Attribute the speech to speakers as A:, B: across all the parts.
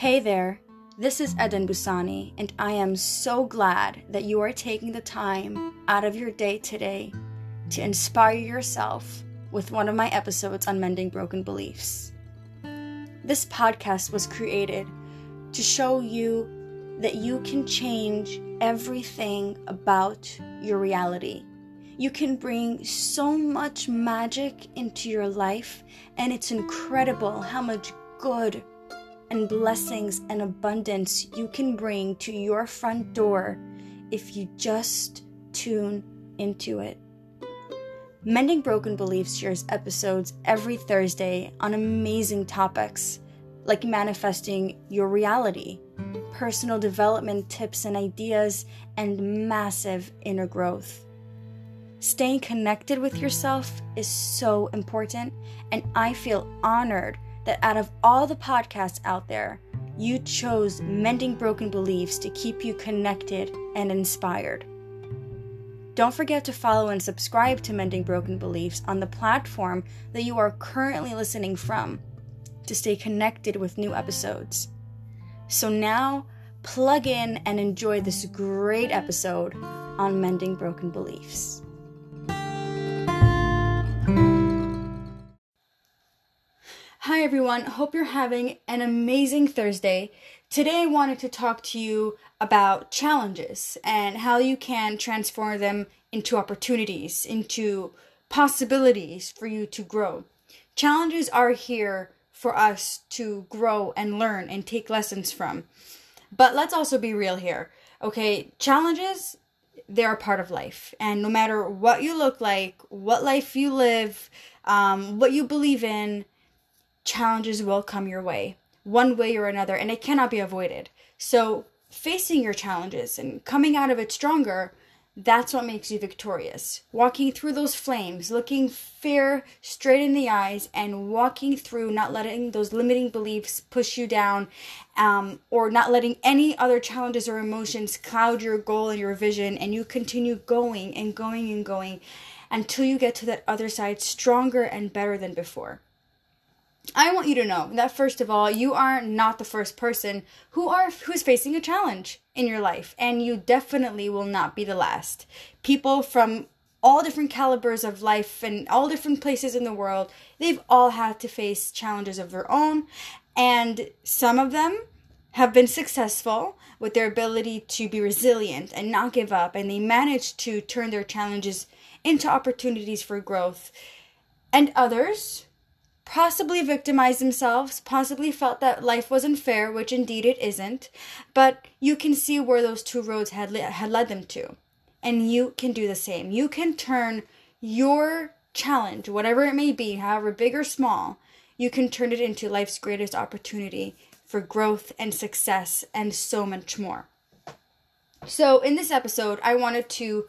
A: Hey there, this is Eden Busani, and I am so glad that you are taking the time out of your day today to inspire yourself with one of my episodes on mending broken beliefs. This podcast was created to show you that you can change everything about your reality. You can bring so much magic into your life, and it's incredible how much good and blessings and abundance you can bring to your front door if you just tune into it. Mending Broken Beliefs shares episodes every Thursday on amazing topics like manifesting your reality, personal development tips and ideas, and massive inner growth. Staying connected with yourself is so important, and I feel honored that out of all the podcasts out there, you chose Mending Broken Beliefs to keep you connected and inspired. Don't forget to follow and subscribe to Mending Broken Beliefs on the platform that you are currently listening from to stay connected with new episodes. So now, plug in and enjoy this great episode on Mending Broken Beliefs. Hi everyone, hope you're having an amazing Thursday. Today I wanted to talk to you about challenges and how you can transform them into opportunities, into possibilities for you to grow. Challenges are here for us to grow and learn and take lessons from. But let's also be real here. Okay, challenges they're a part of life. And no matter what you look like, what life you live, um, what you believe in, challenges will come your way, one way or another, and it cannot be avoided. So, facing your challenges and coming out of it stronger, that's what makes you victorious. Walking through those flames, looking fear straight in the eyes, and walking through, not letting those limiting beliefs push you down, um, or not letting any other challenges or emotions cloud your goal and your vision, and you continue going and going and going until you get to that other side stronger and better than before. I want you to know that first of all, you are not the first person who are who's facing a challenge in your life, and you definitely will not be the last. People from all different calibers of life and all different places in the world, they've all had to face challenges of their own, and some of them have been successful with their ability to be resilient and not give up, and they managed to turn their challenges into opportunities for growth. And others possibly victimized themselves, possibly felt that life wasn't fair, which indeed it isn't, but you can see where those two roads had, le- had led them to. And you can do the same. You can turn your challenge, whatever it may be, however big or small, you can turn it into life's greatest opportunity for growth and success and so much more. So, in this episode, I wanted to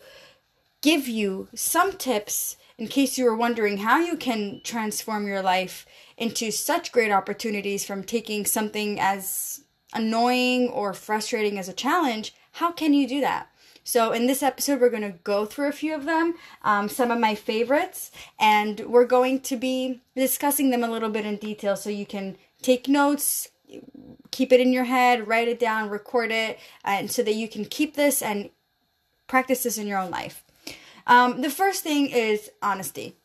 A: give you some tips in case you were wondering how you can transform your life into such great opportunities from taking something as annoying or frustrating as a challenge, how can you do that? So, in this episode, we're going to go through a few of them, um, some of my favorites, and we're going to be discussing them a little bit in detail so you can take notes, keep it in your head, write it down, record it, and so that you can keep this and practice this in your own life. Um, the first thing is honesty.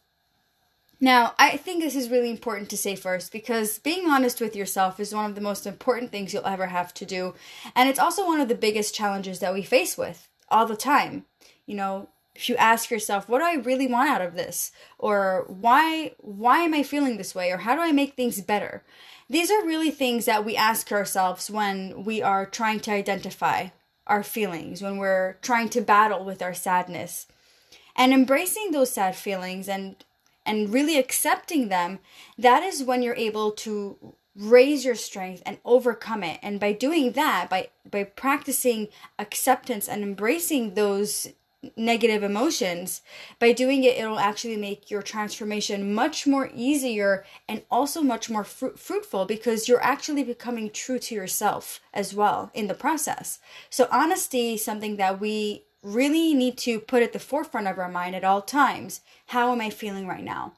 A: Now, I think this is really important to say first because being honest with yourself is one of the most important things you'll ever have to do. And it's also one of the biggest challenges that we face with all the time. You know, if you ask yourself, what do I really want out of this? Or why why am I feeling this way? Or how do I make things better? These are really things that we ask ourselves when we are trying to identify our feelings, when we're trying to battle with our sadness and embracing those sad feelings and and really accepting them that is when you're able to raise your strength and overcome it. And by doing that by by practicing acceptance and embracing those negative emotions by doing it it'll actually make your transformation much more easier and also much more fru- fruitful because you're actually becoming true to yourself as well in the process. So honesty something that we really need to put at the forefront of our mind at all times. How am I feeling right now?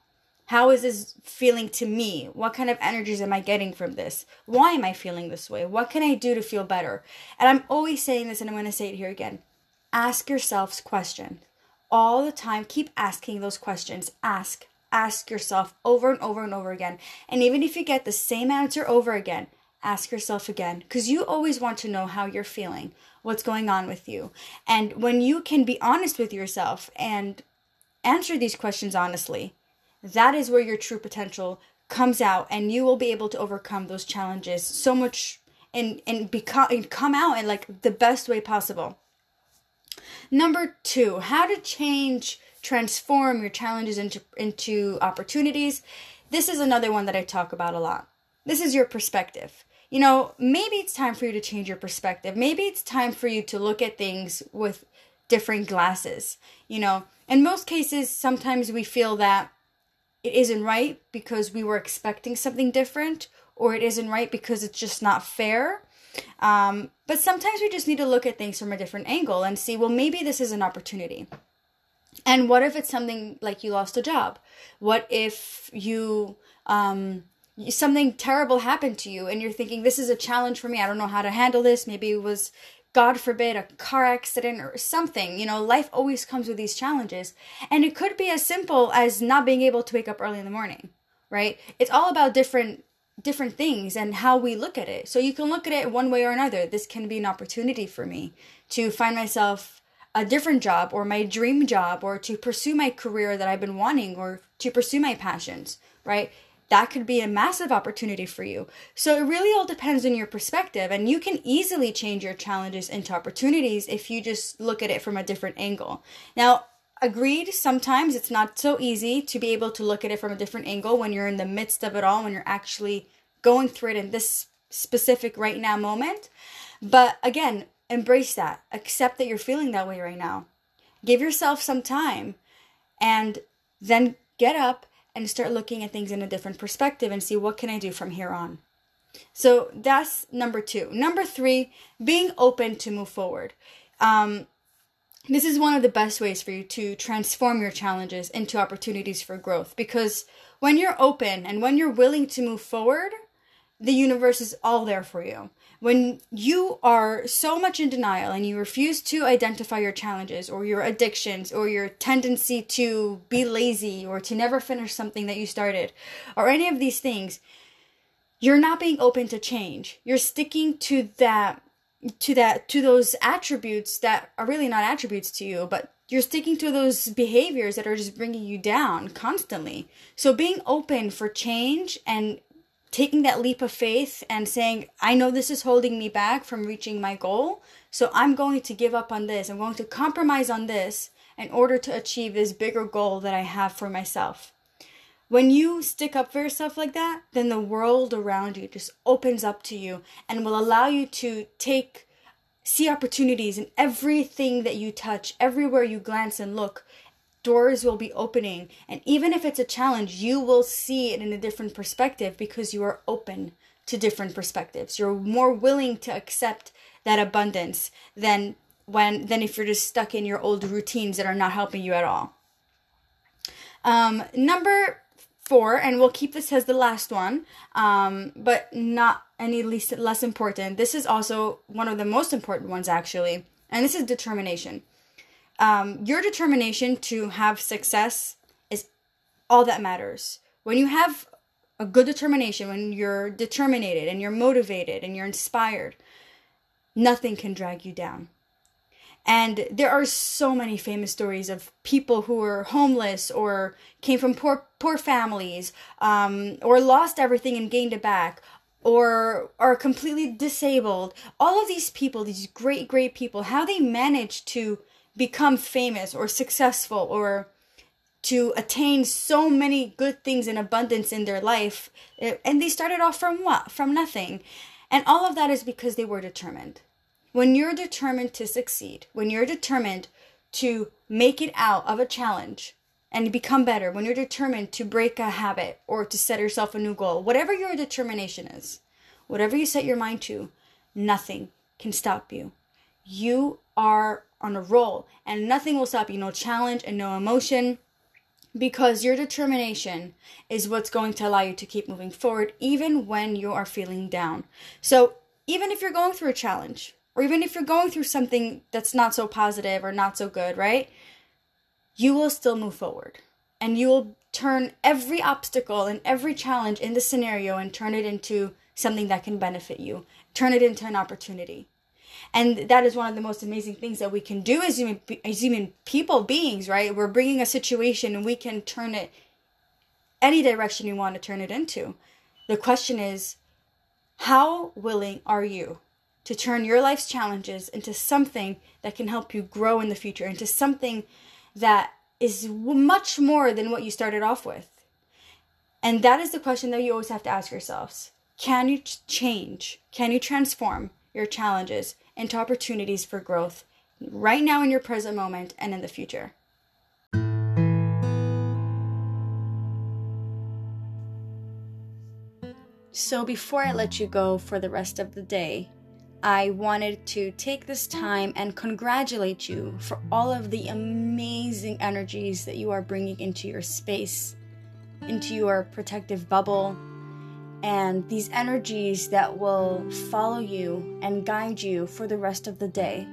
A: How is this feeling to me? What kind of energies am I getting from this? Why am I feeling this way? What can I do to feel better? And I'm always saying this, and I'm going to say it here again. Ask yourselves questions all the time. Keep asking those questions. Ask, ask yourself over and over and over again. And even if you get the same answer over again, ask yourself again because you always want to know how you're feeling, what's going on with you. And when you can be honest with yourself and answer these questions honestly, that is where your true potential comes out and you will be able to overcome those challenges so much and and become and come out in like the best way possible. Number 2, how to change transform your challenges into into opportunities. This is another one that I talk about a lot. This is your perspective. You know, maybe it's time for you to change your perspective. Maybe it's time for you to look at things with different glasses. You know, in most cases, sometimes we feel that it isn't right because we were expecting something different, or it isn't right because it's just not fair. Um, but sometimes we just need to look at things from a different angle and see, well, maybe this is an opportunity. And what if it's something like you lost a job? What if you um, something terrible happened to you and you're thinking this is a challenge for me. I don't know how to handle this. Maybe it was God forbid, a car accident or something. You know, life always comes with these challenges. And it could be as simple as not being able to wake up early in the morning, right? It's all about different different things and how we look at it. So you can look at it one way or another. This can be an opportunity for me to find myself a different job or my dream job or to pursue my career that I've been wanting or to pursue my passions, right? That could be a massive opportunity for you. So it really all depends on your perspective, and you can easily change your challenges into opportunities if you just look at it from a different angle. Now, agreed, sometimes it's not so easy to be able to look at it from a different angle when you're in the midst of it all, when you're actually going through it in this specific right now moment. But again, embrace that. Accept that you're feeling that way right now. Give yourself some time and then get up and start looking at things in a different perspective and see what can I do from here on. So that's number two. Number three, being open to move forward. Um, this is one of the best ways for you to transform your challenges into opportunities for growth because when you're open and when you're willing to move forward, the universe is all there for you. When you are so much in denial and you refuse to identify your challenges or your addictions or your tendency to be lazy or to never finish something that you started or any of these things, you're not being open to change. You're sticking to that to that to those attributes that are really not attributes to you, but you're sticking to those behaviors that are just bringing you down constantly. So being open for change and taking that leap of faith and saying, I know this is holding me back from reaching my goal, so I'm going to give up on this. I'm going to compromise on this in order to achieve this bigger goal that I have for myself. When you stick up for yourself like that, then the world around you just opens up to you and will allow you to take see opportunities in everything that you touch, everywhere you glance and look, doors will be opening. And even if it's a challenge, you will see it in a different perspective because you are open to different perspectives. You're more willing to accept that abundance than when than if you're just stuck in your old routines that are not helping you at all. Um, number four, and we'll keep this as the last one, um, but not any least less important. This is also one of the most important ones actually, and this is determination um, your determination to have success is all that matters. When you have a good determination, when you're determined and you're motivated and you're inspired, nothing can drag you down. And there are so many famous stories of people who were homeless or came from poor poor families, um, or lost everything and gained it back, or are completely disabled. All of these people, these great great people, how they managed to become famous or successful or to attain so many good things in abundance in their life and they started off from what from nothing. And all of that is because they were determined. When you're determined to succeed when you're determined to make it out of a challenge and become better when you're determined to break a habit or to set yourself a new goal whatever your determination is whatever you set your mind to nothing can stop you. You are on a roll and nothing will stop you no challenge and no emotion because your determination is what's going to allow you to keep moving forward even when you are feeling down. So, even if you're going through a challenge, or even if you're going through something that's not so positive or not so good, right? You will still move forward and you will turn every obstacle and every challenge in the scenario and turn it into something that can benefit you, turn it into an opportunity. And that is one of the most amazing things that we can do as human, as human people beings, right? We're bringing a situation and we can turn it any direction you want to turn it into. The question is, how willing are you to turn your life's challenges into something that can help you grow in the future, into something that is much more than what you started off with? And that is the question that you always have to ask yourselves. Can you change? Can you transform your challenges into opportunities for growth right now in your present moment and in the future? So, before I let you go for the rest of the day, I wanted to take this time and congratulate you for all of the amazing energies that you are bringing into your space, into your protective bubble, and these energies that will follow you and guide you for the rest of the day.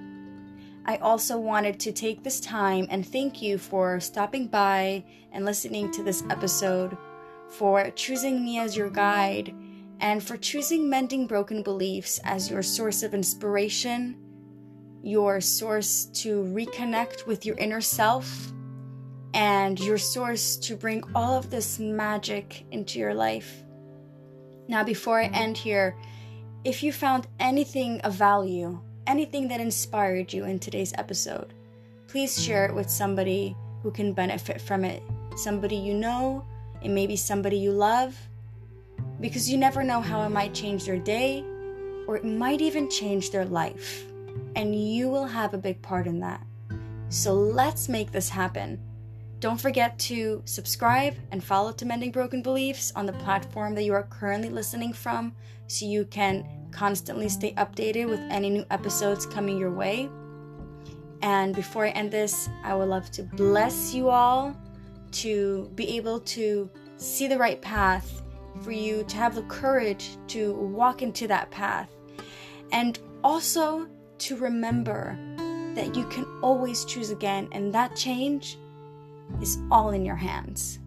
A: I also wanted to take this time and thank you for stopping by and listening to this episode, for choosing me as your guide and for choosing Mending Broken Beliefs as your source of inspiration, your source to reconnect with your inner self, and your source to bring all of this magic into your life. Now, before I end here, if you found anything of value, anything that inspired you in today's episode, please share it with somebody who can benefit from it. Somebody you know, it may be somebody you love because you never know how it might change their day or it might even change their life. And you will have a big part in that. So let's make this happen. Don't forget to subscribe and follow to Mending Broken Beliefs on the platform that you are currently listening from so you can constantly stay updated with any new episodes coming your way. And before I end this, I would love to bless you all to be able to see the right path for you to have the courage to walk into that path. And also to remember that you can always choose again, and that change is all in your hands.